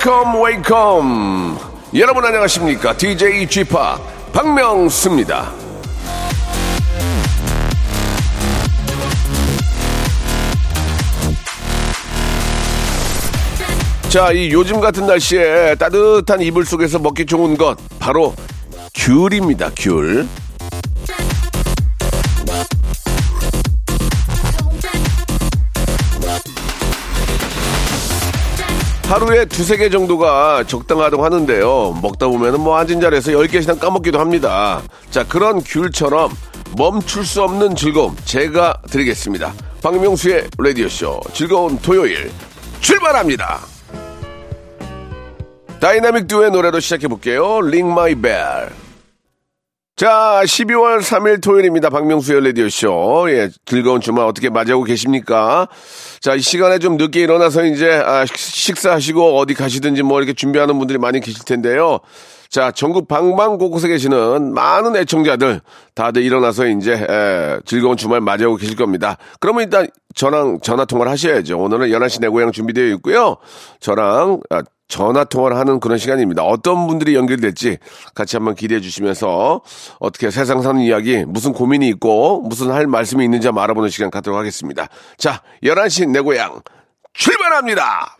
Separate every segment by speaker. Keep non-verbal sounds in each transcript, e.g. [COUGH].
Speaker 1: Wake up wake up 여러분 안녕하십니까 DJ G-Park 박명수입니다 자, 이 요즘 같은 날씨에 따뜻한 이불 속에서 먹기 좋은 것 바로 귤입니다. 귤. 하루에 두세 개 정도가 적당하다고 하는데요. 먹다 보면은 뭐 앉은 자리에서 열 개씩 까먹기도 합니다. 자, 그런 귤처럼 멈출 수 없는 즐거움 제가 드리겠습니다. 박명수의 라디오쇼 즐거운 토요일 출발합니다. 다이나믹 듀오의 노래로 시작해 볼게요. Ring My Bell. 자, 12월 3일 토요일입니다. 박명수의 라디오쇼. 예, 즐거운 주말 어떻게 맞이하고 계십니까? 자, 이 시간에 좀 늦게 일어나서 이제, 아, 식사하시고 어디 가시든지 뭐 이렇게 준비하는 분들이 많이 계실 텐데요. 자, 전국 방방 곳곳에 계시는 많은 애청자들 다들 일어나서 이제 에, 즐거운 주말 맞이하고 계실 겁니다. 그러면 일단 저랑 전화 통화를 하셔야죠. 오늘은 11시 내 고향 준비되어 있고요. 저랑 아, 전화 통화를 하는 그런 시간입니다. 어떤 분들이 연결될지 같이 한번 기대해 주시면서 어떻게 세상 사는 이야기, 무슨 고민이 있고 무슨 할 말씀이 있는지 한번 알아보는 시간 갖도록 하겠습니다. 자, 11시 내 고향 출발합니다.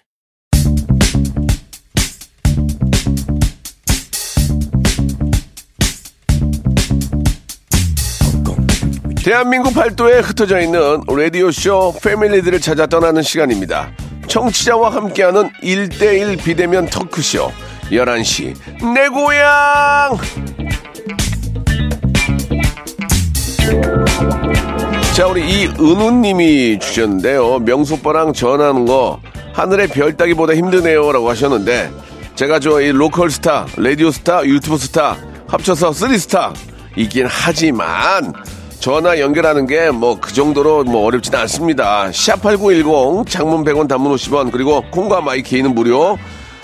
Speaker 1: 대한민국 팔도에 흩어져 있는 라디오쇼 패밀리들을 찾아 떠나는 시간입니다. 청취자와 함께하는 1대1 비대면 토크쇼. 11시. 내 고향! 자 우리 이은우님이 주셨는데요. 명수 오빠랑 전화하는 거 하늘의 별 따기보다 힘드네요 라고 하셨는데 제가 저 이 로컬 스타 라디오 스타 유튜브 스타 합쳐서 three 스타 이긴 하지만 전화 연결하는 게 뭐 그 정도로 뭐 어렵지는 않습니다. 샵8910 장문 100원 단문 50원 그리고 콩과 마이케이는 무료.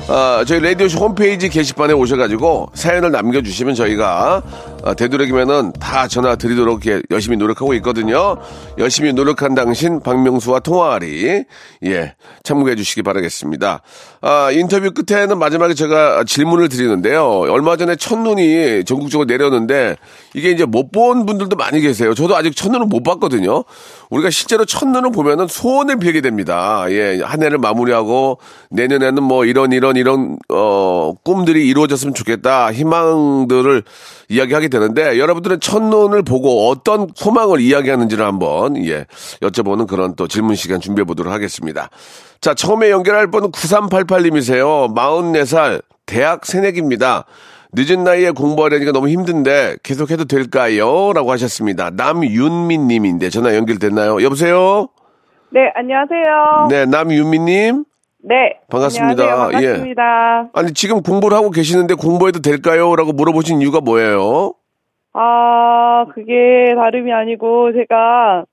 Speaker 1: 아, 저희 라디오쇼 홈페이지 게시판에 오셔가지고 사연을 남겨주시면 저희가 아, 되도록이면은 다 전화 드리도록 열심히 노력하고 있거든요. 열심히 노력한 당신 박명수와 통화하리 예 참고해 주시기 바라겠습니다. 아, 인터뷰 끝에는 마지막에 제가 질문을 드리는데요. 얼마 전에 첫눈이 전국적으로 내렸는데 이게 이제 못 본 분들도 많이 계세요. 저도 아직 첫눈을 못 봤거든요. 우리가 실제로 첫눈을 보면은 소원을 빌게 됩니다. 예, 한 해를 마무리하고 내년에는 뭐 이런 이런 이런 어 꿈들이 이루어졌으면 좋겠다. 희망들을 이야기하게 되는데 여러분들은 첫눈을 보고 어떤 소망을 이야기하는지를 한번 예 여쭤보는 그런 또 질문 시간 준비해 보도록 하겠습니다. 자, 처음에 연결할 분은 9388님이세요. 44살 대학 새내기입니다. 늦은 나이에 공부하려니까 너무 힘든데 계속해도 될까요? 라고 하셨습니다. 남윤민 님인데 전화 연결됐나요? 여보세요?
Speaker 2: 네, 안녕하세요.
Speaker 1: 네, 남윤민 님.
Speaker 2: 네.
Speaker 1: 반갑습니다.
Speaker 2: 안녕하세요.
Speaker 1: 예.
Speaker 2: 반갑습니다.
Speaker 1: 아니, 지금 공부를 하고 계시는데 공부해도 될까요? 라고 물어보신 이유가 뭐예요?
Speaker 2: 아, 그게 다름이 아니고 제가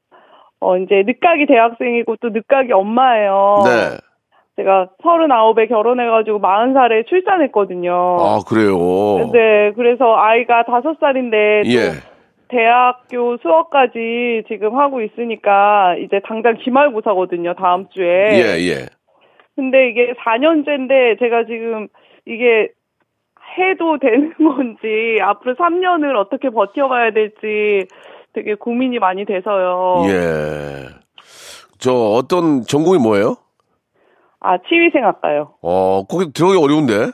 Speaker 2: 어 이제 늦가기 대학생이고 또 늦가기 엄마예요.
Speaker 1: 네.
Speaker 2: 제가 39에 결혼해가지고 40살에 출산했거든요.
Speaker 1: 아, 그래요.
Speaker 2: 네, 그래서 아이가 5살인데
Speaker 1: 예.
Speaker 2: 대학교 수업까지 지금 하고 있으니까 이제 당장 기말고사거든요. 다음 주에.
Speaker 1: 예, 예.
Speaker 2: 근데 이게 4년째인데 제가 지금 이게 해도 되는 [LAUGHS] 건지 앞으로 3년을 어떻게 버텨봐야 될지 되게 고민이 많이 돼서요.
Speaker 1: 예. 저 어떤 전공이 뭐예요?
Speaker 2: 아, 치위생학과요.
Speaker 1: 어, 거기 들어가기 어려운데?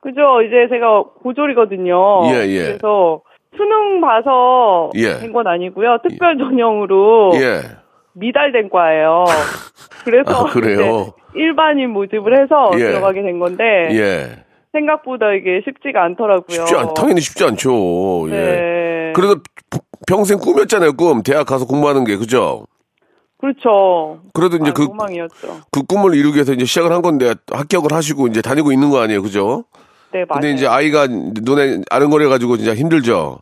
Speaker 2: 그죠? 이제 제가 고졸이거든요.
Speaker 1: 예, 예.
Speaker 2: 그래서 수능 봐서
Speaker 1: 예.
Speaker 2: 된건 아니고요. 특별 전형으로
Speaker 1: 예.
Speaker 2: 미달된 과예요. [LAUGHS] 그래서
Speaker 1: 아, 그래요?
Speaker 2: 일반인 모집을 해서
Speaker 1: 예.
Speaker 2: 들어가게 된 건데
Speaker 1: 예.
Speaker 2: 생각보다 이게 쉽지가 않더라고요.
Speaker 1: 쉽지 않, 당연히 쉽지 않죠. 예.
Speaker 2: 네.
Speaker 1: 그래도 평생 꿈이었잖아요, 꿈. 대학 가서 공부하는 게, 그죠?
Speaker 2: 그렇죠.
Speaker 1: 그래도 이제
Speaker 2: 아,
Speaker 1: 그,
Speaker 2: 로망이었죠.
Speaker 1: 그 꿈을 이루기 위해서 이제 시작을 한 건데 합격을 하시고 이제 다니고 있는 거 아니에요, 그죠?
Speaker 2: 네, 맞아요.
Speaker 1: 근데 이제 아이가 눈에 아른거려가지고 진짜 힘들죠.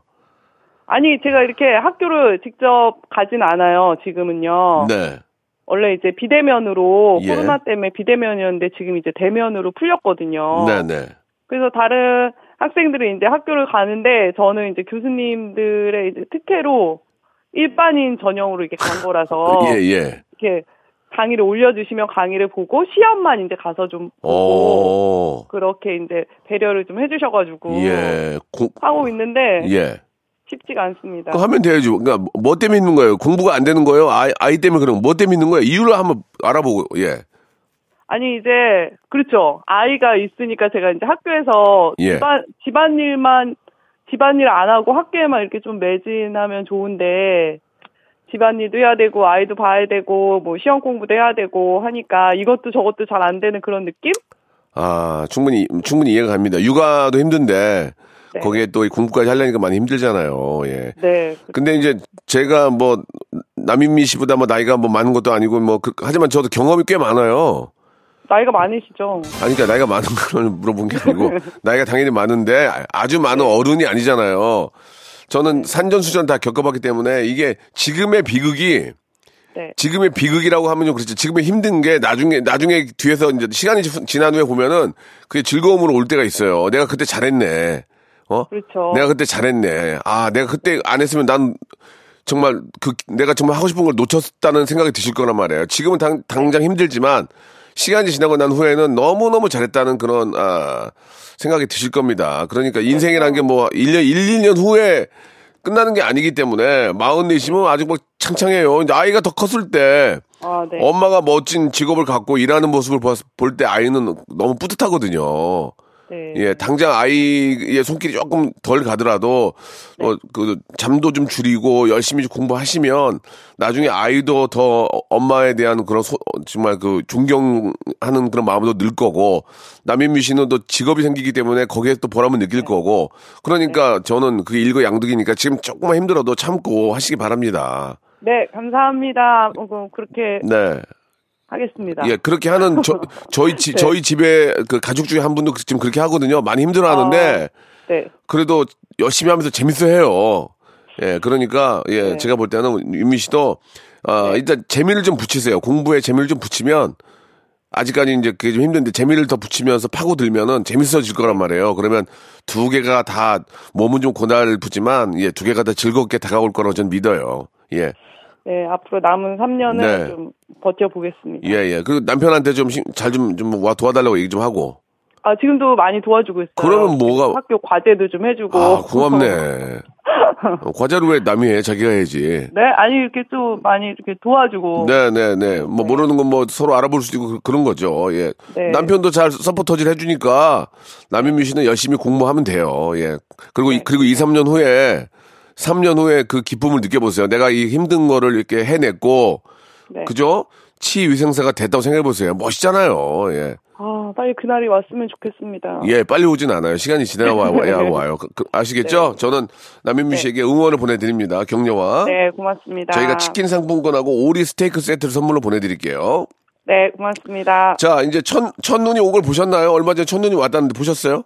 Speaker 2: 아니, 제가 이렇게 학교를 직접 가진 않아요, 지금은요.
Speaker 1: 네.
Speaker 2: 원래 이제 비대면으로
Speaker 1: 예.
Speaker 2: 코로나 때문에 비대면이었는데 지금 이제 대면으로 풀렸거든요.
Speaker 1: 네네.
Speaker 2: 그래서 다른 학생들이 이제 학교를 가는데 저는 이제 교수님들의 이제 특혜로 일반인 전형으로 이렇게 간 거라서
Speaker 1: 예, 예.
Speaker 2: 이렇게 강의를 올려주시면 강의를 보고 시험만 이제 가서 좀 보고
Speaker 1: 오.
Speaker 2: 그렇게 이제 배려를 좀 해주셔가지고
Speaker 1: 예. 공,
Speaker 2: 하고 있는데
Speaker 1: 예.
Speaker 2: 쉽지가 않습니다.
Speaker 1: 그거 하면 돼야죠. 그러니까 뭐 때문에 있는 거예요? 공부가 안 되는 거예요? 아이, 아이 때문에 그런 거. 뭐 때문에 있는 거예요? 이유를 한번 알아보고, 예.
Speaker 2: 아니 이제 그렇죠 아이가 있으니까 제가 이제 학교에서
Speaker 1: 예.
Speaker 2: 집안 집안일만 집안일 안 하고 학교에만 이렇게 좀 매진하면 좋은데 집안일도 해야 되고 아이도 봐야 되고 뭐 시험 공부도 해야 되고 하니까 이것도 저것도 잘 안 되는 그런 느낌?
Speaker 1: 아, 충분히, 충분히 이해가 갑니다. 육아도 힘든데,
Speaker 2: 네.
Speaker 1: 거기에 또이 공부까지 하려니까 많이 힘들잖아요. 예.
Speaker 2: 네.
Speaker 1: 근데 이제 제가 뭐, 남인미 씨보다 뭐 나이가 뭐 많은 것도 아니고 뭐, 그- 하지만 저도 경험이 꽤 많아요.
Speaker 2: 나이가 많으시죠?
Speaker 1: 아니, 그러니까 나이가 많은 걸 물어본 게 아니고, [LAUGHS] 나이가 당연히 많은데, 아주 많은 어른이 아니잖아요. 저는 산전수전 다 겪어봤기 때문에, 이게 지금의 비극이,
Speaker 2: 네.
Speaker 1: 지금의 비극이라고 하면 좀 그렇지. 지금의 힘든 게 나중에, 나중에 뒤에서 이제 시간이 지- 지난 후에 보면은, 그게 즐거움으로 올 때가 있어요. 내가 그때 잘했네. 어?
Speaker 2: 그렇죠.
Speaker 1: 내가 그때 잘했네. 아, 내가 그때 안 했으면 난 정말 그 내가 정말 하고 싶은 걸 놓쳤다는 생각이 드실 거란 말이에요. 지금은 당, 당장 힘들지만 시간이 지나고 난 후에는 너무너무 잘했다는 그런 아, 생각이 드실 겁니다. 그러니까 인생이라는 게뭐 1년 1, 2년 후에 끝나는 게 아니기 때문에 마흔 내시면 아직 뭐 창창해요. 이제 아이가 더 컸을 때
Speaker 2: 아, 네.
Speaker 1: 엄마가 멋진 직업을 갖고 일하는 모습을 볼 때 아이는 너무 뿌듯하거든요.
Speaker 2: 네.
Speaker 1: 예, 당장 아이의 손길이 조금 덜 가더라도, 어, 그, 잠도 좀 줄이고 열심히 좀 공부하시면 나중에 아이도 더 엄마에 대한 그런 소- 어, 정말 그 존경하는 그런 마음도 늘 거고, 남인미 씨는 또 직업이 생기기 때문에 거기에 또 보람을 느낄 거고, 그러니까 저는 그게 일거양득이니까 지금 조금만 힘들어도 참고 하시기 바랍니다.
Speaker 2: 네, 감사합니다. 어, 그- 그렇게
Speaker 1: 네.
Speaker 2: 하겠습니다.
Speaker 1: 예, 그렇게 하는 저, [LAUGHS] 저희 집,
Speaker 2: 네.
Speaker 1: 저희 집에 그 가족 중에 한 분도 지금 그렇게 하거든요. 많이 힘들어 하는데,
Speaker 2: 네.
Speaker 1: 그래도 열심히 하면서 재밌어 해요. 예, 그러니까, 예,
Speaker 2: 네.
Speaker 1: 제가 볼 때는 윤미 씨도, 아, 일단 재미를 좀 붙이세요. 공부에 재미를 좀 붙이면, 아직까지 이제 그게 좀 힘든데 재미를 더 붙이면서 파고들면은 재밌어질 거란 말이에요. 그러면 두 개가 다 몸은 좀 고달프지만, 예, 두 개가 다 즐겁게 다가올 거라고 저는 믿어요. 예,
Speaker 2: 네, 앞으로 남은 3년은
Speaker 1: 네.
Speaker 2: 좀 버텨보겠습니다.
Speaker 1: 예, 예. 그리고 남편한테 좀 잘 좀, 좀 와 도와달라고 얘기 좀 하고.
Speaker 2: 아, 지금도 많이 도와주고 있어요.
Speaker 1: 그러면 뭐가-
Speaker 2: 학교 과제도 좀 해주고.
Speaker 1: 아, 고맙네. [LAUGHS] 어, 과자를 왜 남이 해? 자기가 해야지.
Speaker 2: 네, 아니, 이렇게 또 많이 이렇게 도와주고.
Speaker 1: 네 네 네. 뭐 모르는 건 뭐 서로 알아볼 수도 있고 그- 그런 거죠. 예.
Speaker 2: 네.
Speaker 1: 남편도 잘 서포터질 해주니까 남인미 씨는 열심히 공부하면 돼요. 예. 그리고 이- 그리고 2, 3년 후에 3년 후에 그 기쁨을 느껴보세요. 내가 이 힘든 거를 이렇게 해냈고
Speaker 2: 네.
Speaker 1: 그죠? 치위생사가 됐다고 생각해 보세요. 멋있잖아요. 예.
Speaker 2: 아, 빨리 그날이 왔으면 좋겠습니다.
Speaker 1: 예, 빨리 오진 않아요. 시간이 지나와야 와요. 그- 그- 아시겠죠? 저는 남인미 씨에게 응원을 보내드립니다. 격려와.
Speaker 2: 네, 고맙습니다.
Speaker 1: 저희가 치킨 상품권하고 오리 스테이크 세트를 선물로 보내드릴게요.
Speaker 2: 네, 고맙습니다.
Speaker 1: 자, 이제 첫, 첫눈이 온 걸 보셨나요? 얼마 전에 첫눈이 왔다는데 보셨어요?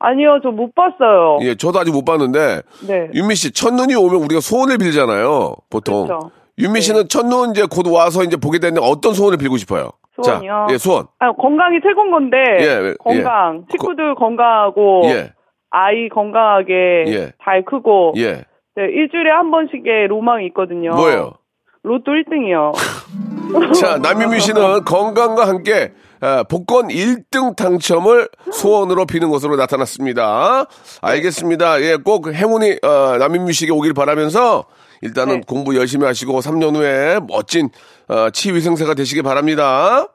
Speaker 2: 아니요, 저 못 봤어요.
Speaker 1: 예, 저도 아직 못 봤는데.
Speaker 2: 네.
Speaker 1: 윤미 씨, 첫눈이 오면 우리가 소원을 빌잖아요. 보통.
Speaker 2: 그렇죠.
Speaker 1: 윤미 씨는 첫눈 이제 곧 와서 이제 보게 되는데 어떤 소원을 빌고 싶어요?
Speaker 2: 소원이요?
Speaker 1: 자, 예, 소원.
Speaker 2: 아, 건강이 최고인 건데.
Speaker 1: 예,
Speaker 2: 건강. 식구들 건강하고.
Speaker 1: 예,
Speaker 2: 아이 건강하게.
Speaker 1: 예.
Speaker 2: 잘 크고.
Speaker 1: 예.
Speaker 2: 네, 일주일에 한 번씩의 로망이 있거든요.
Speaker 1: 뭐예요?
Speaker 2: 로또 1등이요. [LAUGHS]
Speaker 1: 자, 남윤미 씨는 건강과 함께 아, 복권 1등 당첨을 소원으로 비는 것으로 나타났습니다. 알겠습니다. 예, 꼭 행운이 어, 남윤미 씨에게 오길 바라면서 일단은
Speaker 2: 네.
Speaker 1: 공부 열심히 하시고 3년 후에 멋진 어, 치위생사가 되시기 바랍니다.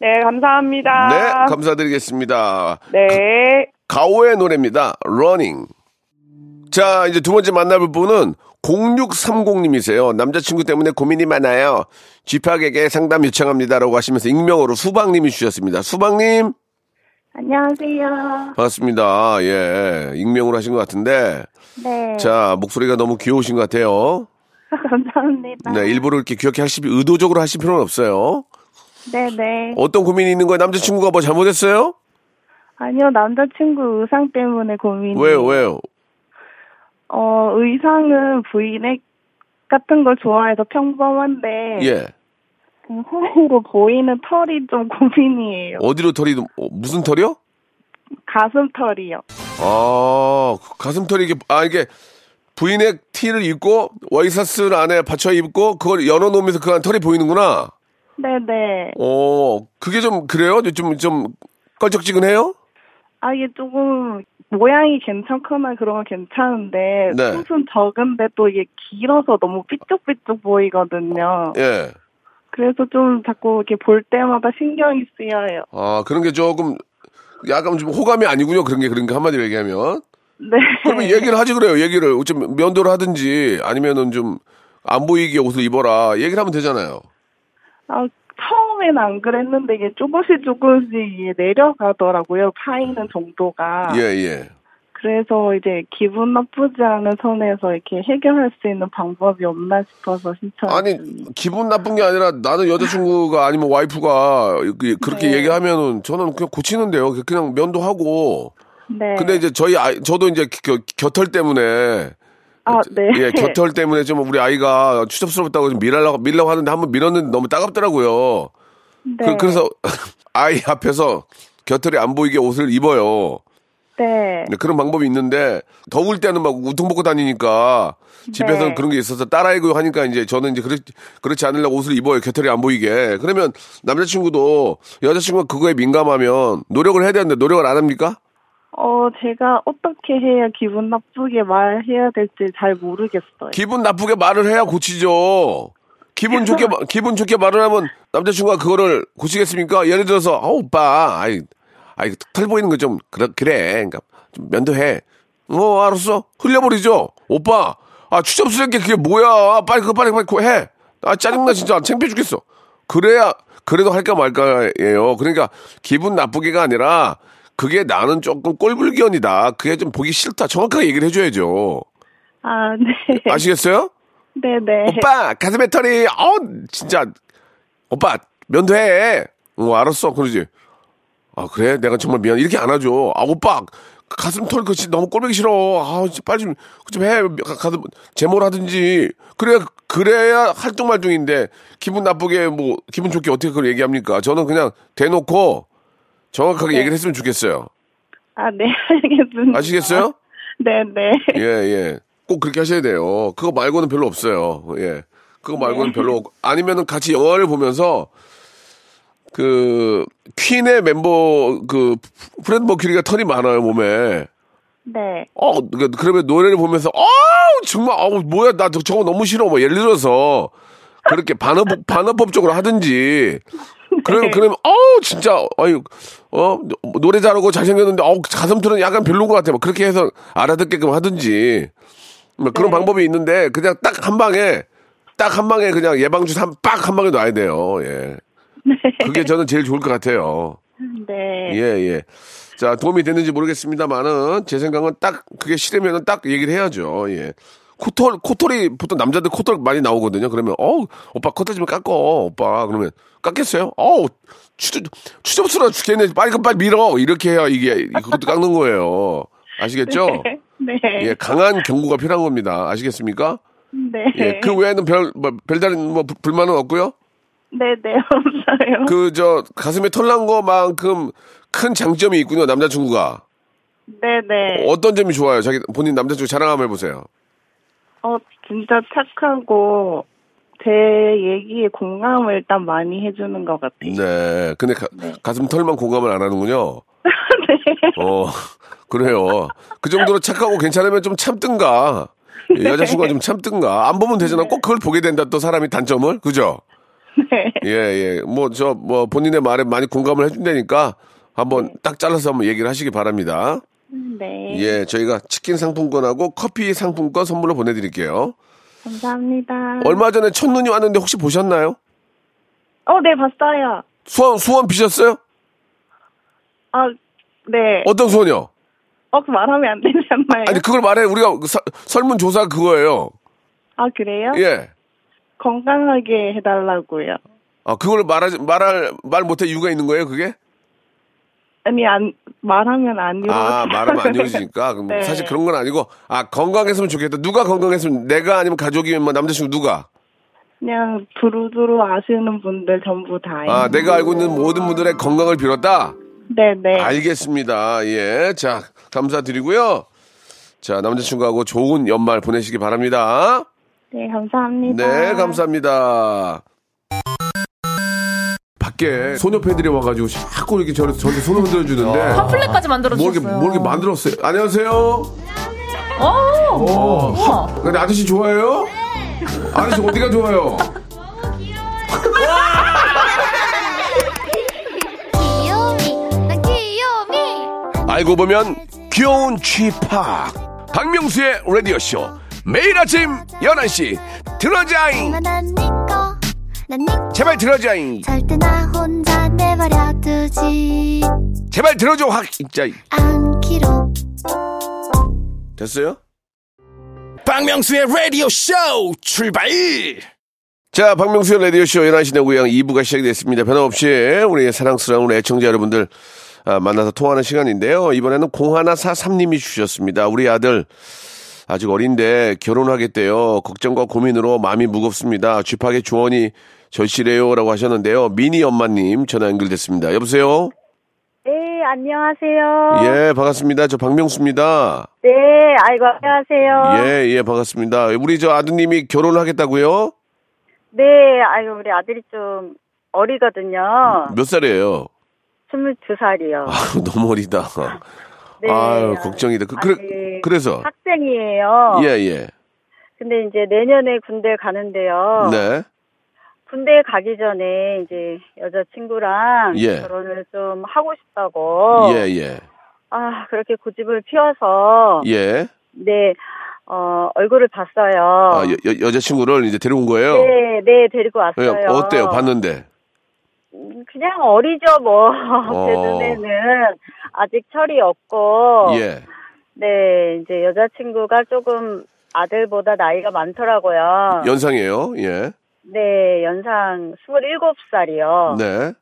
Speaker 2: 네, 감사합니다.
Speaker 1: 네, 감사드리겠습니다.
Speaker 2: 네.
Speaker 1: 가호의 노래입니다. Running. 자, 이제 두 번째 만나볼 분은 0630님이세요. 남자친구 때문에 고민이 많아요. 쥐팍에게 상담 요청합니다라고 하시면서 익명으로 수박님이 주셨습니다. 수박님,
Speaker 3: 안녕하세요.
Speaker 1: 반갑습니다. 예. 익명으로 하신 것 같은데.
Speaker 3: 네.
Speaker 1: 자, 목소리가 너무 귀여우신 것 같아요. [LAUGHS]
Speaker 3: 감사합니다.
Speaker 1: 네, 일부러 이렇게 귀엽게 하시, 의도적으로 하실 필요는 없어요.
Speaker 3: 네네.
Speaker 1: 어떤 고민이 있는 거예요? 남자친구가 뭐 잘못했어요?
Speaker 3: 아니요, 남자친구 의상 때문에 고민이.
Speaker 1: 왜요, 왜요?
Speaker 3: 어, 의상은 브이넥 같은 걸 좋아해서 평범한데.
Speaker 1: 예.
Speaker 3: 그 사이로 보이는 털이 좀 [LAUGHS] 고민이에요.
Speaker 1: 어디로 털이, 어, 무슨 털이요?
Speaker 3: 가슴 털이요.
Speaker 1: 아, 가슴털이 이게, 아, 이게, 브이넥 티를 입고, 와이셔츠 안에 받쳐 입고, 그걸 열어놓으면서 그 안 털이 보이는구나.
Speaker 3: 네네.
Speaker 1: 어, 그게 좀, 그래요? 좀, 좀, 껄쩍지근해요?
Speaker 3: 아, 이게 조금, 모양이 괜찮거나 그런 건 괜찮은데,
Speaker 1: 네.
Speaker 3: 숱은 적은데 또 이게 길어서 너무 삐쭉삐쭉 보이거든요.
Speaker 1: 예.
Speaker 3: 그래서 좀 자꾸 이렇게 볼 때마다 신경이 쓰여요.
Speaker 1: 아, 그런 게 조금, 약간 좀 호감이 아니군요. 그런 게, 그런 게 한마디로 얘기하면.
Speaker 3: 네.
Speaker 1: 그러면 얘기를 하지 그래요. 얘기를. 좀 면도를 하든지, 아니면은 좀, 안 보이게 옷을 입어라. 얘기를 하면 되잖아요.
Speaker 3: 아, 처음엔 안 그랬는데 이게 조금씩 조금씩 이게 내려가더라고요. 파이는 정도가.
Speaker 1: 예, 예.
Speaker 3: 그래서 이제 기분 나쁘지 않은 선에서 이렇게 해결할 수 있는 방법이 없나 싶어서
Speaker 1: 아니,
Speaker 3: 신청했습니다.
Speaker 1: 기분 나쁜 게 아니라 나는 여자친구가 아니면 와이프가 그- 그렇게
Speaker 3: 네.
Speaker 1: 얘기하면은 저는 그냥 고치는데요. 그냥 면도하고.
Speaker 3: 네.
Speaker 1: 근데 이제 저희 아이, 저도 이제 겨, 겨털 때문에.
Speaker 3: 아, 네.
Speaker 1: 예, [LAUGHS] 겨털 때문에 좀 우리 아이가 추접스럽다고 좀 밀려고, 밀려고 하는데 한번 밀었는데 너무 따갑더라고요.
Speaker 3: 네.
Speaker 1: 그, 래서 [LAUGHS] 아이 앞에서 겨털이 안 보이게 옷을 입어요.
Speaker 3: 네.
Speaker 1: 네, 그런 방법이 있는데 더울 때는 막 우통 벗고 다니니까 집에서는
Speaker 3: 네.
Speaker 1: 그런 게 있어서 딸아이고 하니까 이제 저는 이제 그렇, 그렇지 않으려고 옷을 입어요. 겨털이 안 보이게. 그러면 남자친구도 여자친구가 그거에 민감하면 노력을 해야 되는데 노력을 안 합니까?
Speaker 3: 어, 제가 어떻게 해야 기분 나쁘게 말해야 될지 잘 모르겠어요.
Speaker 1: 기분 나쁘게 말을 해야 고치죠. 기분 좋게 마- 기분 좋게 말을 하면 남자친구가 그거를 고치겠습니까? 예를 들어서 아 오빠 아이 아이 털 보이는 거 좀 그래 그래 그러니까 좀 면도해. 어 알았어 흘려버리죠. 오빠 아 추접스럽게 그게 뭐야 빨리 그거 빨리 빨리 해. 아 짜증나 진짜 창피해 죽겠어. 그래야 그래도 할까 말까예요. 그러니까 기분 나쁘게가 아니라 그게 나는 조금 꼴불견이다. 그게 좀 보기 싫다. 정확하게 얘기를 해줘야죠.
Speaker 3: 아, 네.
Speaker 1: 아시겠어요?
Speaker 3: 네네.
Speaker 1: 오빠 가슴에 털이 어 진짜 오빠 면도해 어 알았어 그러지 아 그래 내가 정말 미안 이렇게 안 하죠 아 오빠 가슴 털 그치 너무 꼴보기 싫어 아 빨리 좀 좀 해 가슴 제모를 하든지 그래야 그래야 활동말 중인데 기분 나쁘게 뭐 기분 좋게 어떻게 그걸 얘기합니까 저는 그냥 대놓고 정확하게 얘기를 했으면 좋겠어요
Speaker 3: 아, 네, 알겠습니다.
Speaker 1: 아시겠어요?
Speaker 3: 네 네.
Speaker 1: 예, 예. 꼭 그렇게 하셔야 돼요. 그거 말고는 별로 없어요. 예. 그거 말고는 별로 없고. 아니면은 같이 영화를 보면서 그 퀸의 멤버 그 프레드 머큐리가 털이 많아요, 몸에.
Speaker 3: 네.
Speaker 1: 어, 그- 그러면 노래를 보면서 어, 정말 어, 뭐야? 나 저- 저거 너무 싫어. 뭐 예를 들어서 그렇게 반업 반업법적으로 하든지 그러면 그러면 어우 진짜 아유 어 노래 잘하고 잘생겼는데 어 가슴 털은 약간 별로인 것 같아. 뭐 그렇게 해서 알아듣게끔 하든지 뭐 그런 방법이 있는데 그냥 딱 한 방에 딱 한 방에 그냥 예방주사 한 빡 한 방에 놔야 돼요. 예. 그게 저는 제일 좋을 것 같아요.
Speaker 3: 네.
Speaker 1: 예, 예. 자, 도움이 됐는지 모르겠습니다만은 제 생각은 딱 그게 싫으면은 딱 얘기를 해야죠. 예. 코털, 코털이 보통 남자들 코털 많이 나오거든요. 그러면, 어 오빠 코털 좀 깎어, 오빠. 그러면, 깎겠어요? 어우, 추, 추접스러워 죽겠네. 빨리, 그 빨리 밀어. 이렇게 해야 이게, 그것도 깎는 거예요. 아시겠죠? [LAUGHS]
Speaker 3: 네.
Speaker 1: 예, 강한 경고가 필요한 겁니다. 아시겠습니까?
Speaker 3: 네.
Speaker 1: 예, 그 외에는 별, 뭐, 별다른 뭐, 불- 불만은 없고요.
Speaker 3: 네네, [LAUGHS] 없어요.
Speaker 1: 그, 저, 가슴에 털난 거만큼 큰 장점이 있군요, 남자친구가.
Speaker 3: 네네.
Speaker 1: 어떤 점이 좋아요? 자기 본인 남자친구 자랑 한번 해보세요.
Speaker 3: 어, 진짜 착하고, 제 얘기에 공감을 일단 많이 해주는 것 같아요.
Speaker 1: 네. 근데 가, 가슴 털만 공감을 안 하는군요. [LAUGHS]
Speaker 3: 네.
Speaker 1: 어, 그래요. 그 정도로 착하고 괜찮으면 좀 참든가. 예, 여자친구가 좀 참든가. 안 보면 되잖아. 꼭 그걸 보게 된다, 또 사람이 단점을. 그죠?
Speaker 3: 네.
Speaker 1: 예, 예. 뭐, 저, 뭐, 본인의 말에 많이 공감을 해준다니까 한번 딱 잘라서 한번 얘기를 하시기 바랍니다.
Speaker 3: 네.
Speaker 1: 예, 저희가 치킨 상품권하고 커피 상품권 선물로 보내드릴게요.
Speaker 3: 감사합니다.
Speaker 1: 얼마 전에 첫눈이 왔는데 혹시 보셨나요?
Speaker 3: 어, 네, 봤어요.
Speaker 1: 수원, 수원 비셨어요?
Speaker 3: 아, 네.
Speaker 1: 어떤 소원이요?
Speaker 3: 어, 그 말하면 안 되잖아요.
Speaker 1: 아니 그걸 말해 우리가 그 서- 설문조사 그거예요.
Speaker 3: 아, 그래요?
Speaker 1: 예.
Speaker 3: 건강하게 해달라고요.
Speaker 1: 아 그걸 말하지 말할 말 못해 이유가 있는 거예요 그게?
Speaker 3: 아니, 안, 말하면 안 이루어져.
Speaker 1: 아 말하면 안 이루어지니까 [LAUGHS]
Speaker 3: 네.
Speaker 1: 사실 그런 건 아니고 아 건강했으면 좋겠다. 누가 건강했으면 내가 아니면 가족이면 뭐 남자친구 누가?
Speaker 3: 그냥 두루두루 아시는 분들 전부 다요.
Speaker 1: 아 내가 알고 있는 모든 분들의 건강을 빌었다.
Speaker 3: 네네.
Speaker 1: 알겠습니다. 예. 자, 감사드리고요. 자, 남자친구하고 좋은 연말 보내시기 바랍니다.
Speaker 3: 네, 감사합니다.
Speaker 1: 네, 감사합니다. 밖에 소녀팬들이 와가지고 자꾸 이렇게 저한테, 저한테 손을 흔들어 주는데.
Speaker 4: 팜플렛까지 만들어
Speaker 1: 뭐 이렇게,
Speaker 4: 주셨어요.
Speaker 1: 뭐 이렇게 만들었어요. 안녕하세요.
Speaker 4: 어,
Speaker 1: 어,
Speaker 4: 우와.
Speaker 1: 근데 아저씨 좋아해요? 아저씨 어디가 좋아요?
Speaker 5: 귀요미 난 귀요미
Speaker 1: 알고 보면 귀여운 쥐팍. 박명수의 라디오쇼. 매일 아침 11시. 들어자잉.
Speaker 5: 니꺼
Speaker 1: 제발 들어자잉.
Speaker 5: 절대 나 혼자 내버려 두지.
Speaker 1: 제발 들어줘 확. 진짜.
Speaker 5: 않기로.
Speaker 1: 됐어요?
Speaker 6: 박명수의 라디오 쇼 출발!
Speaker 1: 자 박명수의 라디오쇼 11시 내고양 2부가 시작이 됐습니다. 변함없이 우리 사랑스러운 우리 애청자 여러분들 아, 만나서 통화하는 시간인데요. 이번에는 0143님이 주셨습니다. 우리 아들 아직 어린데 결혼하겠대요 걱정과 고민으로 마음이 무겁습니다 쥐팍의 조언이 절실해요 라고 하셨는데요 미니 엄마님 전화 연결됐습니다 여보세요
Speaker 7: 네, 안녕하세요.
Speaker 1: 예 반갑습니다 저 박명수입니다
Speaker 7: 네, 아이고, 안녕하세요.
Speaker 1: 예 예 반갑습니다 우리 저 아드님이 결혼하겠다고요
Speaker 7: 네, 아이고, 우리 아들이 좀 어리거든요.
Speaker 1: 몇 살이에요
Speaker 7: 22살이요.
Speaker 1: 아, 너무 어리다.
Speaker 7: 네.
Speaker 1: 아유, 걱정이다. 그, 그래,
Speaker 7: 아직
Speaker 1: 그래서.
Speaker 7: 학생이에요.
Speaker 1: 예, 예.
Speaker 7: 근데 이제 내년에 군대 가는데요.
Speaker 1: 네.
Speaker 7: 군대 가기 전에 이제 여자친구랑
Speaker 1: 예.
Speaker 7: 결혼을 좀 하고 싶다고.
Speaker 1: 예, 예.
Speaker 7: 아, 그렇게 고집을 피워서.
Speaker 1: 예.
Speaker 7: 네, 어, 얼굴을 봤어요.
Speaker 1: 아, 여, 여, 여자친구를 이제 데려온 거예요?
Speaker 7: 네, 네, 데리고
Speaker 1: 예,
Speaker 7: 왔어요.
Speaker 1: 어때요? 봤는데.
Speaker 7: 그냥 어리죠, 뭐. [LAUGHS]
Speaker 1: 어.
Speaker 7: 제 눈에는 아직 철이 없고.
Speaker 1: 예.
Speaker 7: 네, 이제 여자친구가 조금 아들보다 나이가 많더라고요.
Speaker 1: 연상이에요? 예.
Speaker 7: 네, 연상 27살이요.
Speaker 1: 네.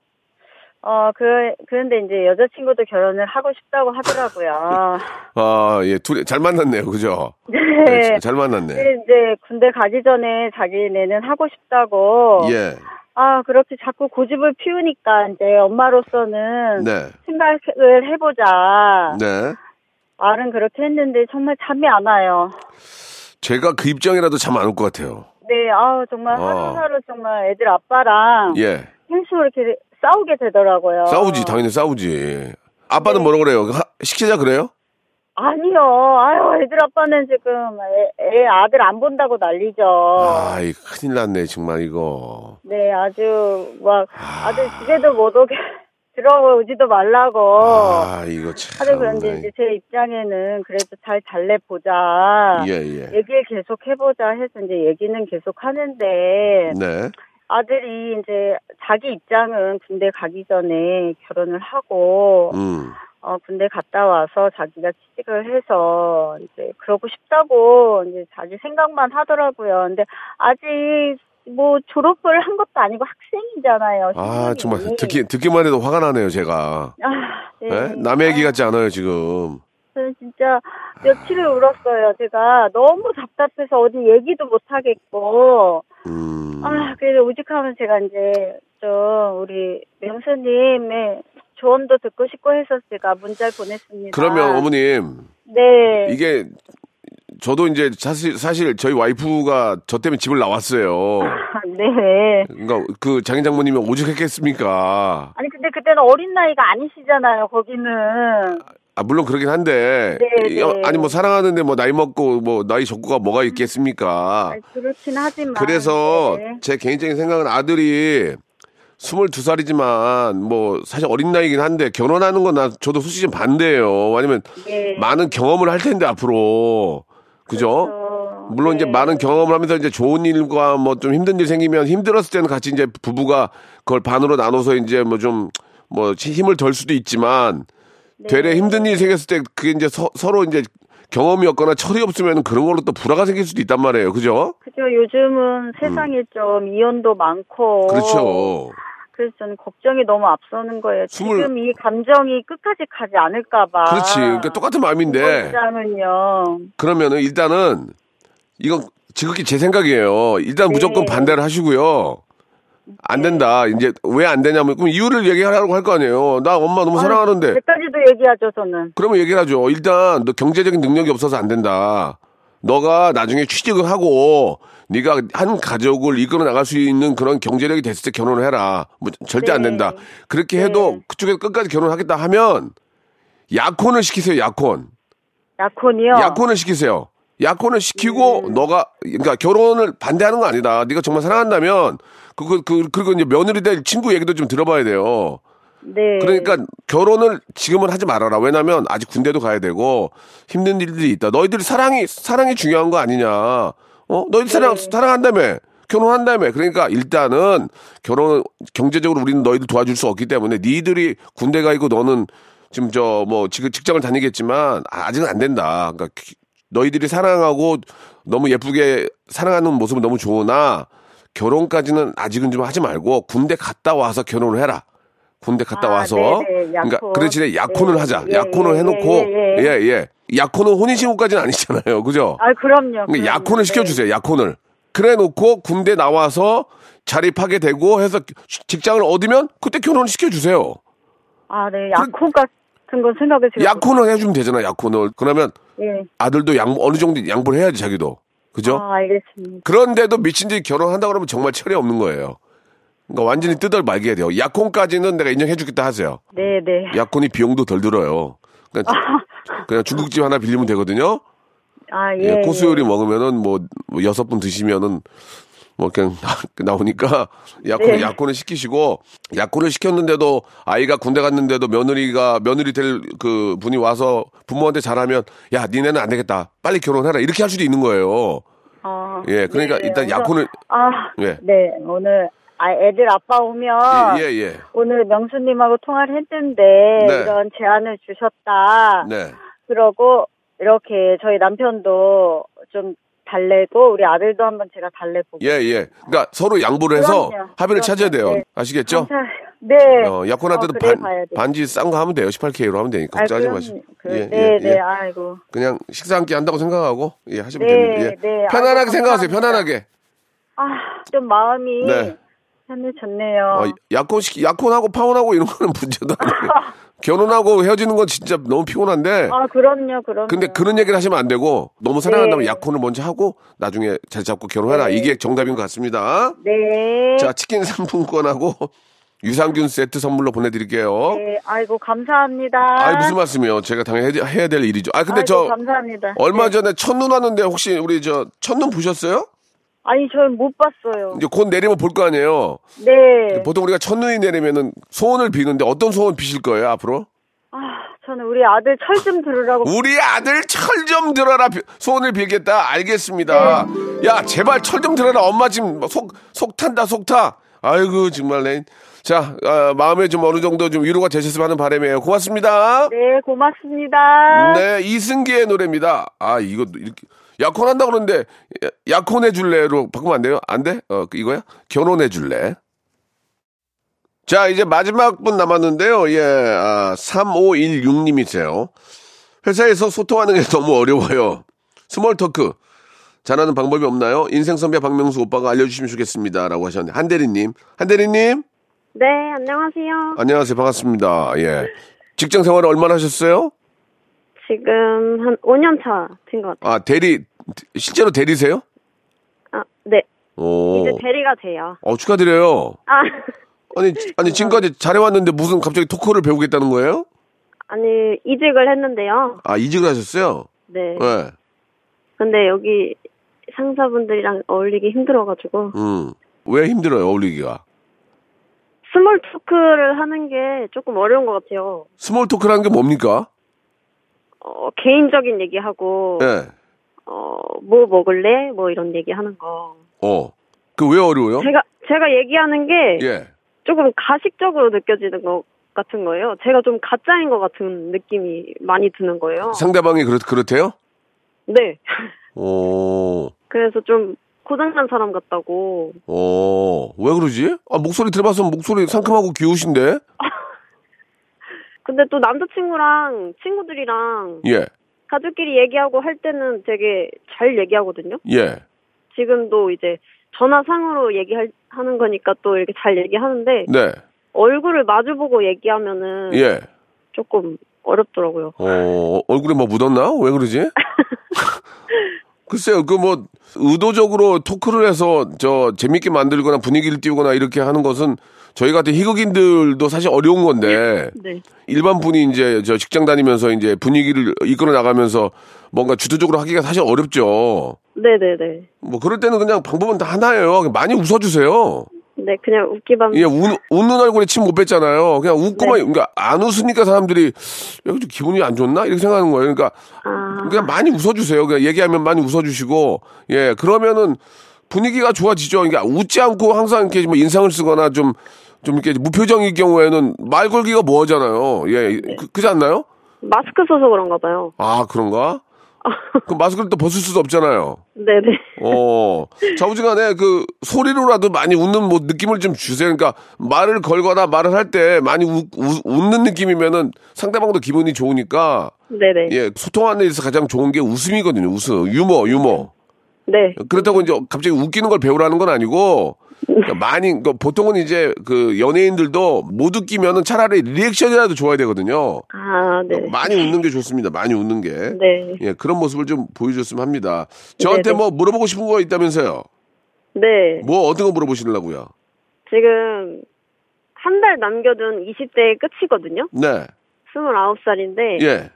Speaker 7: 어, 그, 그런데 이제 여자친구도 결혼을 하고 싶다고 하더라고요. [LAUGHS]
Speaker 1: 아, 예. 둘이 잘 만났네요. 그죠? [LAUGHS]
Speaker 7: 네.
Speaker 1: 잘, 잘 만났네.
Speaker 7: 근데 이제 군대 가기 전에 자기네는 하고 싶다고.
Speaker 1: 예.
Speaker 7: 아, 그렇게 자꾸 고집을 피우니까 이제 엄마로서는
Speaker 1: 네.
Speaker 7: 생각을 해보자.
Speaker 1: 네.
Speaker 7: 말은 그렇게 했는데 정말 잠이 안 와요.
Speaker 1: 제가 그 입장이라도 잠 안 올 것 같아요.
Speaker 7: 네, 아우 정말
Speaker 1: 어.
Speaker 7: 하루하루 정말 애들 아빠랑
Speaker 1: 예.
Speaker 7: 계속 이렇게 싸우게 되더라고요.
Speaker 1: 싸우지, 당연히 싸우지. 아빠는 뭐라 그래요? 하- 시키자 그래요?
Speaker 7: 아니요. 아유, 애들 아빠는 지금 애, 애 아들 안 본다고 난리죠.
Speaker 1: 아이, 큰일 났네, 정말 이거.
Speaker 7: 네, 아주 막 아들 집에도 못 오게 [LAUGHS] 들어오지도 말라고.
Speaker 1: 아, 이거 참.
Speaker 7: 하도 그런데 이제 제 입장에는 그래도 잘 달래 보자.
Speaker 1: 예, 예.
Speaker 7: 얘기를 계속 해보자 해서 이제 얘기는 계속 하는데
Speaker 1: 네.
Speaker 7: 아들이 이제 자기 입장은 군대 가기 전에 결혼을 하고
Speaker 1: 음.
Speaker 7: 어 군대 갔다 와서 자기가 취직을 해서 이제 그러고 싶다고 이제 자기 생각만 하더라고요. 근데 아직 뭐 졸업을 한 것도 아니고 학생이잖아요.
Speaker 1: 아, 정말. 듣기, 듣기만 해도 화가 나네요, 제가.
Speaker 7: 아, 네.
Speaker 1: 예? 남의 얘기 같지 않아요, 지금.
Speaker 7: 저는 진짜 며칠을 울었어요. 제가 너무 답답해서 어디 얘기도 못 하겠고.
Speaker 1: 음.
Speaker 7: 아, 그래서 오직하면 제가 이제 좀 우리 명수님의 조언도 듣고 싶고 해서 제가 문자를 보냈습니다.
Speaker 1: 그러면 어머님,
Speaker 7: 네.
Speaker 1: 이게 저도 이제 사실, 사실 저희 와이프가 저 때문에 집을 나왔어요. [LAUGHS]
Speaker 7: 네.
Speaker 1: 그러니까 그 장인 장모님이 오죽했겠습니까?
Speaker 7: 아니 근데 그때는 어린 나이가 아니시잖아요. 거기는.
Speaker 1: 아, 물론 그러긴 한데.
Speaker 7: 네,
Speaker 1: 이-
Speaker 7: 네.
Speaker 1: 아니, 뭐 사랑하는데 뭐 나이 먹고 뭐 나이 적고가 뭐가 있겠습니까?
Speaker 7: 아니, 그렇긴 하지만.
Speaker 1: 그래서
Speaker 7: 네.
Speaker 1: 제 개인적인 생각은 아들이 22살이지만 뭐 사실 어린 나이긴 한데 결혼하는 건 나 저도 솔직히 좀 반대예요. 왜냐면
Speaker 7: 네.
Speaker 1: 많은 경험을 할 텐데 앞으로. 그죠?
Speaker 7: 그렇죠.
Speaker 1: 물론 이제
Speaker 7: 네.
Speaker 1: 많은 경험을 하면서 이제 좋은 일과 뭐 좀 힘든 일 생기면 힘들었을 때는 같이 이제 부부가 그걸 반으로 나눠서 이제 뭐 좀뭐 힘을 덜 수도 있지만 되레 힘든 일이 생겼을 때 그게 이제 서, 로 이제 경험이 없거나 철이 없으면 그런 걸로 또 불화가 생길 수도 있단 말이에요. 그죠?
Speaker 7: 그죠. 요즘은 세상에 좀 이혼도 많고.
Speaker 1: 음. 그렇죠.
Speaker 7: 그래서 저는 걱정이 너무 앞서는 거예요.
Speaker 1: 스물-
Speaker 7: 지금 이 감정이 끝까지 가지 않을까봐.
Speaker 1: 그렇지. 그러니까 똑같은 마음인데
Speaker 7: 입장은요.
Speaker 1: 그러면은 일단은 이건 지극히 제 생각이에요. 일단 무조건 반대를 하시고요. 안 된다. 이제 왜 안 되냐면 그럼 이유를 얘기하라고 할 거 아니에요. 나 엄마 너무 사랑하는데.
Speaker 7: 그때까지도 얘기하죠, 저는.
Speaker 1: 그러면 얘기를 하죠. 일단 너 경제적인 능력이 없어서 안 된다. 너가 나중에 취직을 하고 네가 한 가족을 이끌어 나갈 수 있는 그런 경제력이 됐을 때 결혼을 해라. 뭐 절대 안
Speaker 7: 네.
Speaker 1: 된다. 그렇게 해도 그쪽에서 끝까지 결혼하겠다 하면 약혼을 시키세요. 약혼.
Speaker 7: 약혼이요.
Speaker 1: 약혼을 시키세요. 약혼을 시키고 너가 그러니까 결혼을 반대하는 거 아니다. 네가 정말 사랑한다면 그그 그, 그리고 이제 며느리 될 친구 얘기도 좀 들어봐야 돼요.
Speaker 7: 네.
Speaker 1: 그러니까 결혼을 지금은 하지 말아라. 왜냐면 아직 군대도 가야 되고 힘든 일들이 있다. 너희들이 사랑이 사랑이 중요한 거 아니냐? 어? 너희들 사랑 사랑한다며. 결혼한다며. 그러니까 일단은 결혼 경제적으로 우리는 너희들 도와줄 수 없기 때문에 니들이 군대 가 있고 너는 지금 저 뭐 지금 직장을 다니겠지만 아직은 안 된다. 그러니까 기- 너희들이 사랑하고 너무 예쁘게 사랑하는 모습은 너무 좋으나 결혼까지는 아직은 좀 하지 말고 군대 갔다 와서 결혼을 해라. 군대 갔다
Speaker 7: 아,
Speaker 1: 와서
Speaker 7: 네네,
Speaker 1: 그러니까
Speaker 7: 약혼.
Speaker 1: 그래 지내 약혼을
Speaker 7: 예,
Speaker 1: 하자.
Speaker 7: 예,
Speaker 1: 약혼을
Speaker 7: 예,
Speaker 1: 해놓고
Speaker 7: 예, 예.
Speaker 1: 예 예. 약혼은 혼인신고까지는 아니잖아요. 그죠?
Speaker 7: 아, 그럼요.
Speaker 1: 그러니까. 약혼을
Speaker 7: 네.
Speaker 1: 시켜주세요. 약혼을. 그래 놓고 군대 나와서 자립하게 되고 해서 직장을 얻으면 그때 결혼을 시켜주세요.
Speaker 7: 아, 네. 약혼 같은 건 생각을 제가.
Speaker 1: 약혼을 해주면 되잖아. 약혼을. 그러면
Speaker 7: 예.
Speaker 1: 아들도 양 어느 정도 양보를 해야지 자기도. 그죠?
Speaker 7: 아, 알겠습니다.
Speaker 1: 그런데도 미친 듯이 결혼한다 그러면 정말 철이 없는 거예요. 그러니까 완전히 뜯을 말게 돼요. 약혼까지는 내가 인정해주겠다 하세요.
Speaker 7: 네, 네.
Speaker 1: 약혼이 비용도 덜 들어요. 그냥, 그냥 중국집 하나 빌리면 되거든요.
Speaker 7: 아,
Speaker 1: 예,
Speaker 7: 예.
Speaker 1: 코스 요리
Speaker 7: 예.
Speaker 1: 먹으면은 뭐, 뭐 여섯 분 드시면은 뭐 그냥 [LAUGHS] 나오니까 약혼
Speaker 7: 네.
Speaker 1: 약혼을 시키시고 약혼을 시켰는데도 아이가 군대 갔는데도 며느리가 며느리 될 그 분이 와서 부모한테 잘하면 야 니네는 안 되겠다 빨리 결혼해라 이렇게 할 수도 있는 거예요.
Speaker 7: 아,
Speaker 1: 예, 그러니까
Speaker 7: 네,
Speaker 1: 일단 약혼을
Speaker 7: 아,
Speaker 1: 예.
Speaker 7: 네. 오늘, 아, 애들 아빠 오면.
Speaker 1: 예, 예.
Speaker 7: 오늘 명수님하고 통화를 했는데.
Speaker 1: 네.
Speaker 7: 이런 제안을 주셨다.
Speaker 1: 네.
Speaker 7: 그러고, 이렇게 저희 남편도 좀 달래고, 우리 아들도 한번 제가 달래보고.
Speaker 1: 예, 예. 그러니까 서로 양보를 해서
Speaker 7: 그럼요.
Speaker 1: 합의를
Speaker 7: 그럼요.
Speaker 1: 찾아야 돼요.
Speaker 7: 네.
Speaker 1: 아시겠죠?
Speaker 7: 감사- 네.
Speaker 1: 어, 약혼할
Speaker 7: 어,
Speaker 1: 때도
Speaker 7: 그래
Speaker 1: 반,
Speaker 7: 봐야 돼.
Speaker 1: 반지 싼 거 하면 돼요. 18K로 하면 되니까.
Speaker 7: 아,
Speaker 1: 걱정하지 마시고.
Speaker 7: 그,
Speaker 1: 예,
Speaker 7: 네,
Speaker 1: 예,
Speaker 7: 네,
Speaker 1: 예.
Speaker 7: 아이고.
Speaker 1: 그냥 식사 한 끼 한다고 생각하고 예, 하시면
Speaker 7: 네,
Speaker 1: 됩니다. 예.
Speaker 7: 네.
Speaker 1: 편안하게
Speaker 7: 아이고,
Speaker 1: 생각하세요. 편안하게.
Speaker 7: 아, 좀 마음이
Speaker 1: 네.
Speaker 7: 편해졌네요.
Speaker 1: 어, 약혼 시키 약혼하고 파혼하고 이런 거는 [LAUGHS] 문제도 아니에요. 결혼하고 헤어지는 건 진짜 너무 피곤한데.
Speaker 7: 아, 그럼요, 그럼요.
Speaker 1: 근데 그런 얘기를 하시면 안 되고 너무 사랑한다면
Speaker 7: 네.
Speaker 1: 약혼을 먼저 하고 나중에 잘 잡고 결혼해라. 이게 정답인 것 같습니다.
Speaker 7: 네.
Speaker 1: 자, 치킨 상품권하고 [LAUGHS] 유산균 세트 선물로 보내드릴게요.
Speaker 7: 네, 아이고, 감사합니다.
Speaker 1: 아, 무슨 말씀이요? 제가 당연히 해야- 해야 될 일이죠. 아, 근데
Speaker 7: 아이고,
Speaker 1: 저
Speaker 7: 감사합니다.
Speaker 1: 얼마
Speaker 7: 네.
Speaker 1: 전에 첫눈 왔는데 혹시 우리 저 첫눈 보셨어요?
Speaker 7: 아니, 저는 못 봤어요.
Speaker 1: 이제 곧 내리면 볼 거 아니에요.
Speaker 7: 네.
Speaker 1: 보통 우리가 첫눈이 내리면은 소원을 비는데 어떤 소원 비실 거예요 앞으로?
Speaker 7: 아, 저는 우리 아들 철 좀 들으라고.
Speaker 1: 우리 아들 철 좀 들어라 비- 소원을 빌겠다. 알겠습니다. 야 제발 철 좀 들어라. 엄마 지금 속 속 탄다 속 타. 아이고 정말 내. 자 아, 마음에 좀 어느 정도 좀 위로가 되셨으면 하는 바람이에요. 고맙습니다.
Speaker 7: 네, 고맙습니다.
Speaker 1: 네 이승기의 노래입니다. 아 이거 이렇게 약혼 한다 그러는데 야- 약혼해 줄래로 바꾸면 안 돼요? 안 돼? 어 이거야? 결혼해 줄래? 자, 이제 마지막 분 남았는데요. 예, 아, 3516님이세요. 회사에서 소통하는 게 [LAUGHS] 너무 어려워요. small talk. 잘하는 방법이 없나요? 인생 선배 박명수 오빠가 알려주시면 좋겠습니다. 라고 하셨는데. 한대리님. 한대리님.
Speaker 8: 네, 안녕하세요.
Speaker 1: 안녕하세요. 반갑습니다. 예. 직장 생활을 얼마나 하셨어요?
Speaker 8: 지금 한 5년 차 된 것 같아요.
Speaker 1: 아, 대리, 실제로 대리세요?
Speaker 8: 아, 네.
Speaker 1: 오.
Speaker 8: 이제 대리가 돼요.
Speaker 1: 어, 축하드려요.
Speaker 8: 아,
Speaker 1: 아니, 아니, 지금까지 잘해왔는데 무슨 갑자기 토크를 배우겠다는 거예요?
Speaker 8: 아니, 이직을 했는데요.
Speaker 1: 아, 이직을 하셨어요?
Speaker 8: 네.
Speaker 1: 네.
Speaker 8: 근데 여기 상사분들이랑 어울리기 힘들어가지고,
Speaker 1: 음. 왜 힘들어요, 어울리기가?
Speaker 8: small talk를 하는 게 조금 어려운 것 같아요.
Speaker 1: small talk라는 게 뭡니까?
Speaker 8: 어, 개인적인 얘기하고,
Speaker 1: 예.
Speaker 8: 어, 뭐 먹을래? 뭐 이런 얘기 하는 거.
Speaker 1: 어. 그 왜 어려워요?
Speaker 8: 제가, 제가 얘기하는 게
Speaker 1: 예.
Speaker 8: 조금 가식적으로 느껴지는 것 같은 거예요. 제가 좀 가짜인 것 같은 느낌이 많이 드는 거예요.
Speaker 1: 상대방이 그렇, 그렇대요?
Speaker 8: 네.
Speaker 1: 오, [LAUGHS]
Speaker 8: 그래서 좀 고장난 사람 같다고.
Speaker 1: 오, 왜 그러지? 아, 목소리 들어봐서 목소리 상큼하고 귀여우신데? [LAUGHS]
Speaker 8: 근데 또 남자친구랑 친구들이랑
Speaker 1: 예,
Speaker 8: 가족끼리 얘기하고 할 때는 되게 잘 얘기하거든요.
Speaker 1: 예.
Speaker 8: 지금도 이제 전화상으로 얘기하는 거니까 또 이렇게 잘 얘기하는데
Speaker 1: 네,
Speaker 8: 얼굴을 마주보고 얘기하면은
Speaker 1: 예.
Speaker 8: 조금 어렵더라고요.
Speaker 1: 어, 얼굴에 뭐 묻었나? 왜 그러지? [LAUGHS] 글쎄요, 그 뭐, 의도적으로 토크를 해서 저 재밌게 만들거나 분위기를 띄우거나 이렇게 하는 것은 저희 같은 희극인들도 사실 어려운 건데,
Speaker 8: 네.
Speaker 1: 일반 분이 이제 저 직장 다니면서 이제 분위기를 이끌어 나가면서 뭔가 주도적으로 하기가 사실 어렵죠.
Speaker 8: 네네네.
Speaker 1: 뭐 그럴 때는 그냥 방법은 다 하나예요. 많이 웃어주세요.
Speaker 8: 네, 그냥 웃기만.
Speaker 1: 예, 웃, 웃는 얼굴에 침못 뱉잖아요. 그냥 웃고만, 그러니까 안 웃으니까 사람들이, 여기 좀 기분이 안 좋나? 이렇게 생각하는 거예요. 그러니까,
Speaker 8: 아,
Speaker 1: 그냥 많이 웃어주세요. 그냥 얘기하면 많이 웃어주시고, 예, 그러면은 분위기가 좋아지죠. 그러니까 웃지 않고 항상 이렇게 뭐 인상을 쓰거나 좀, 좀 이렇게 무표정일 경우에는 말 걸기가 뭐하잖아요. 예, 그, 그지 않나요?
Speaker 8: 마스크 써서 그런가 봐요.
Speaker 1: 아, 그런가? 그 마스크를 또 벗을 수도 없잖아요.
Speaker 8: 네네.
Speaker 1: 어, 좌우지간에 그 소리로라도 많이 웃는 뭐 느낌을 좀 주세요. 그러니까 말을 걸거나 말을 할 때 많이 웃, 웃, 웃는 느낌이면은 상대방도 기분이 좋으니까
Speaker 8: 네네.
Speaker 1: 예, 소통하는 데 있어서 가장 좋은 게 웃음이거든요. 웃음. 유머, 유머.
Speaker 8: 네.
Speaker 1: 그렇다고 이제 갑자기 웃기는 걸 배우라는 건 아니고 그러니까 많이 그러니까 보통은 이제 그 연예인들도 못 웃기면은 차라리 리액션이라도 좋아야 되거든요.
Speaker 8: 아, 네.
Speaker 1: 많이 웃는 게 좋습니다. 많이 웃는 게.
Speaker 8: 네.
Speaker 1: 예, 그런 모습을 좀 보여줬으면 합니다. 저한테
Speaker 8: 네네.
Speaker 1: 뭐 물어보고 싶은 거 있다면서요?
Speaker 8: 네.
Speaker 1: 뭐 어떤 거 물어보시려고요?
Speaker 8: 지금 한 달 남겨둔 20대 끝이거든요.
Speaker 1: 네.
Speaker 8: 29살인데
Speaker 1: 예.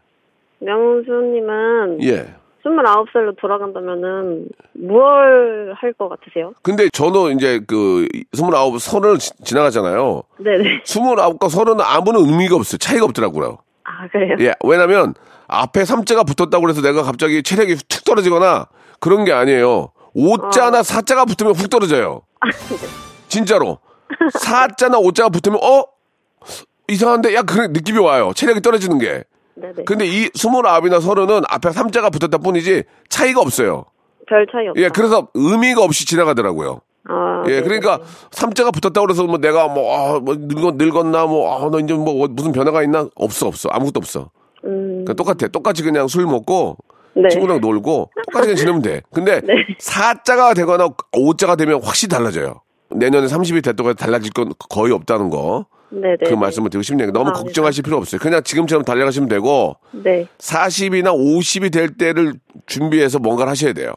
Speaker 8: 명수님은
Speaker 1: 예.
Speaker 8: 29살로 돌아간다면은 뭘 할 것 같으세요?
Speaker 1: 근데 저도 이제 그 스물아홉 서른을 지- 지나가잖아요.
Speaker 8: 네네.
Speaker 1: 스물아홉과 서른은 아무런 의미가 없어요. 차이가 없더라고요.
Speaker 8: 아, 그래요?
Speaker 1: 예. 왜냐면 앞에 삼자가 붙었다고 해서 내가 갑자기 체력이 툭 떨어지거나 그런 게 아니에요. 오자나 사자가 붙으면 훅 떨어져요. 진짜로. 사자나 오자가 붙으면 어? 이상한데 야 그런 느낌이 와요. 체력이 떨어지는 게.
Speaker 8: 네네.
Speaker 1: 근데 이 스물아홉이나 서른은 앞에 삼자가 붙었다 뿐이지 차이가 없어요.
Speaker 8: 별 차이 없다.
Speaker 1: 예, 그래서 의미가 없이 지나가더라고요.
Speaker 8: 아,
Speaker 1: 예,
Speaker 8: 네네.
Speaker 1: 그러니까 삼자가 붙었다고 그래서 뭐 내가 뭐, 아, 뭐 늙었, 늙었나 뭐, 아, 너 이제 뭐 무슨 변화가 있나? 없어, 없어. 아무것도 없어.
Speaker 8: 음,
Speaker 1: 그러니까 똑같아. 똑같이 그냥 술 먹고
Speaker 8: 네.
Speaker 1: 친구랑 놀고 똑같이 그냥 지내면 돼. 근데
Speaker 8: 네.
Speaker 1: 사자가 되거나 오자가 되면 확실히 달라져요. 내년에 30이 됐다고 해서 달라질 건 거의 없다는 거.
Speaker 8: 네네.
Speaker 1: 그 말씀을 드리고 싶네요. 너무
Speaker 8: 감사합니다.
Speaker 1: 걱정하실 필요 없어요. 그냥 지금처럼 달려가시면 되고
Speaker 8: 네.
Speaker 1: 40이나 50이 될 때를 준비해서 뭔가를 하셔야 돼요.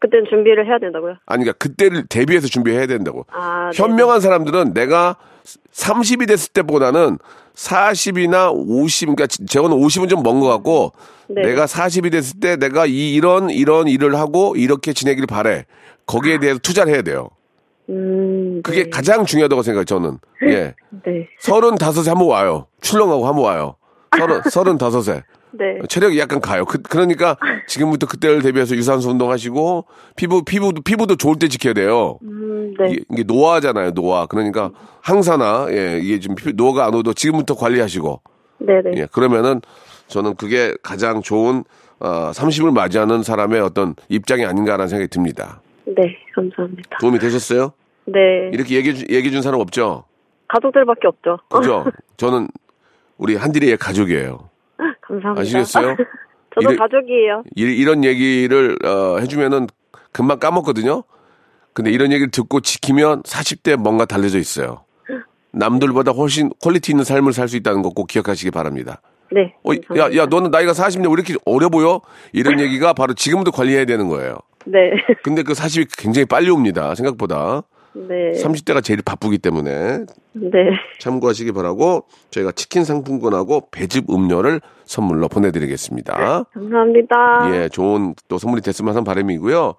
Speaker 8: 그때는 준비를 해야 된다고요?
Speaker 1: 아니, 그러니까 그때를 대비해서 준비해야 된다고.
Speaker 8: 아, 네.
Speaker 1: 현명한 사람들은 내가 30이 됐을 때보다는 40이나 50, 그러니까 저는 50은 좀 먼 것 같고
Speaker 8: 네.
Speaker 1: 내가 40이 됐을 때 내가 이, 이런, 이런 일을 하고 이렇게 지내기를 바래. 거기에 대해서 투자를 해야 돼요.
Speaker 8: 음,
Speaker 1: 그게
Speaker 8: 네.
Speaker 1: 가장 중요하다고 생각해요, 저는. [LAUGHS] 예.
Speaker 8: 네.
Speaker 1: 서른 다섯에 한번 와요. 출렁하고 한번 와요. 서른, [LAUGHS] 서른 다섯에.
Speaker 8: 네.
Speaker 1: 체력이 약간 가요. 그, 그러니까 [LAUGHS] 지금부터 그때를 대비해서 유산소 운동하시고 피부, 피부도, 피부도 좋을 때 지켜야 돼요.
Speaker 8: 음, 네.
Speaker 1: 이게, 이게 노화잖아요, 노화. 그러니까 항산화, 예, 이게 지금 피- 노화가 안 오도 지금부터 관리하시고,
Speaker 8: 네네.
Speaker 1: 예, 그러면은 저는 그게 가장 좋은, 어, 30을 맞이하는 사람의 어떤 입장이 아닌가라는 생각이 듭니다.
Speaker 8: 네, 감사합니다.
Speaker 1: 도움이 되셨어요?
Speaker 8: 네.
Speaker 1: 이렇게 얘기해, 주- 얘기해 준 사람 없죠?
Speaker 8: 가족들밖에 없죠.
Speaker 1: 그죠? [LAUGHS] 저는 우리 한대리의 가족이에요.
Speaker 8: 감사합니다.
Speaker 1: 아시겠어요? [LAUGHS]
Speaker 8: 저도
Speaker 1: 이래-
Speaker 8: 가족이에요.
Speaker 1: 이, 이런 얘기를 어, 해주면은 금방 까먹거든요. 근데 이런 얘기를 듣고 지키면 40대 뭔가 달라져 있어요. 남들보다 훨씬 quality 있는 삶을 살 수 있다는 거 꼭 기억하시기 바랍니다.
Speaker 8: 네.
Speaker 1: 어, 야, 야, 너는 나이가 40년 왜 이렇게 어려 보여? 이런 얘기가 바로 지금부터 관리해야 되는 거예요.
Speaker 8: 네.
Speaker 1: 근데 그 40이 굉장히 빨리 옵니다. 생각보다.
Speaker 8: 네.
Speaker 1: 30대가 제일 바쁘기 때문에
Speaker 8: 네.
Speaker 1: 참고하시기 바라고 저희가 치킨 상품권하고 배즙 음료를 선물로 보내드리겠습니다.
Speaker 8: 감사합니다.
Speaker 1: 예, 좋은 또 선물이 됐으면 하는 바람이고요.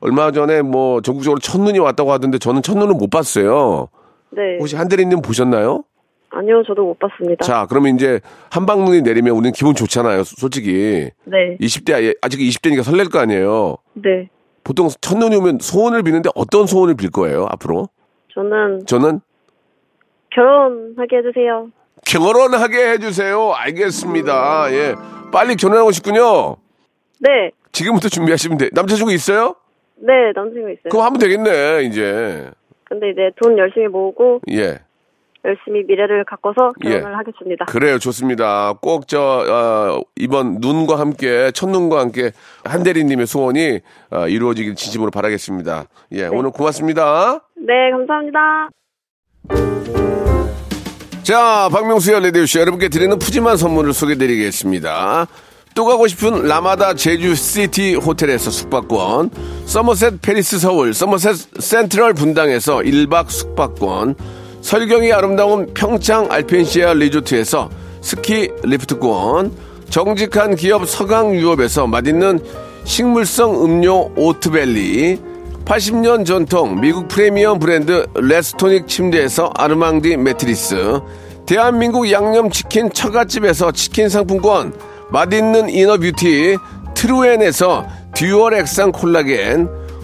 Speaker 1: 얼마 전에 뭐 전국적으로 첫눈이 왔다고 하던데 저는 첫눈은 못 봤어요.
Speaker 8: 네.
Speaker 1: 혹시 한대리님 보셨나요?
Speaker 8: 아니요, 저도 못 봤습니다.
Speaker 1: 자, 그러면 이제 한방눈이 내리면 우리는 기분 좋잖아요, 솔직히.
Speaker 8: 네.
Speaker 1: 20대, 아직 20대니까 설렐 거 아니에요.
Speaker 8: 네.
Speaker 1: 보통 첫눈이 오면 소원을 비는데 어떤 소원을 빌 거예요, 앞으로?
Speaker 8: 저는
Speaker 1: 저는
Speaker 8: 결혼하게 해주세요.
Speaker 1: 결혼하게 해주세요. 알겠습니다. 예. 빨리 결혼하고 싶군요.
Speaker 8: 네,
Speaker 1: 지금부터 준비하시면 돼. 남자친구 있어요?
Speaker 8: 네, 남자친구 있어요.
Speaker 1: 그럼 하면 되겠네, 이제.
Speaker 8: 근데 이제 돈 열심히 모으고
Speaker 1: 예.
Speaker 8: 열심히 미래를 가꿔서
Speaker 1: 예.
Speaker 8: 결혼을 하겠습니다.
Speaker 1: 그래요, 좋습니다. 꼭 저, 어, 이번 눈과 함께, 첫눈과 함께 한대리님의 소원이 어, 이루어지길 진심으로 바라겠습니다. 예, 오늘 고맙습니다.
Speaker 8: 네, 감사합니다.
Speaker 1: 자, 박명수의 레디오씨 여러분께 드리는 푸짐한 선물을 소개드리겠습니다. 또 가고 싶은 라마다 제주시티 호텔에서 숙박권, 서머셋 팰리스 서울, 서머셋 센트럴 분당에서 1박 숙박권, 설경이 아름다운 평창 알펜시아 리조트에서 스키 리프트권, 정직한 기업 서강유업에서 맛있는 식물성 음료 오트벨리, 80년 전통 미국 프리미엄 브랜드 레스토닉 침대에서 아르망디 매트리스, 대한민국 양념치킨 처갓집에서 치킨 상품권, 맛있는 inner beauty 트루엔에서 dual 액상 콜라겐,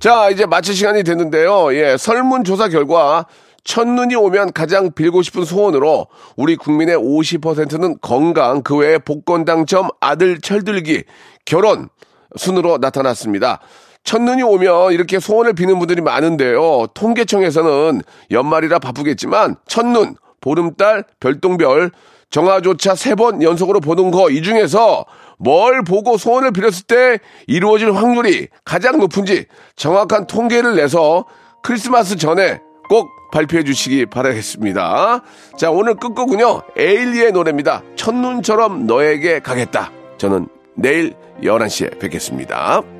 Speaker 1: 자, 이제 마칠 시간이 됐는데요. 예, 설문조사 결과 첫눈이 오면 가장 빌고 싶은 소원으로 우리 국민의 50%는 건강, 그 외에 복권 당첨, 아들 철들기, 결혼 순으로 나타났습니다. 첫눈이 오면 이렇게 소원을 비는 분들이 많은데요. 통계청에서는 연말이라 바쁘겠지만 첫눈, 보름달, 별똥별, 정화조차 세 번 연속으로 보는 거 이 중에서 뭘 보고 소원을 빌었을 때 이루어질 확률이 가장 높은지 정확한 통계를 내서 크리스마스 전에 꼭 발표해 주시기 바라겠습니다. 자, 오늘 끝곡은요. 에일리의 노래입니다. 첫눈처럼 너에게 가겠다. 저는 내일 11시에 뵙겠습니다.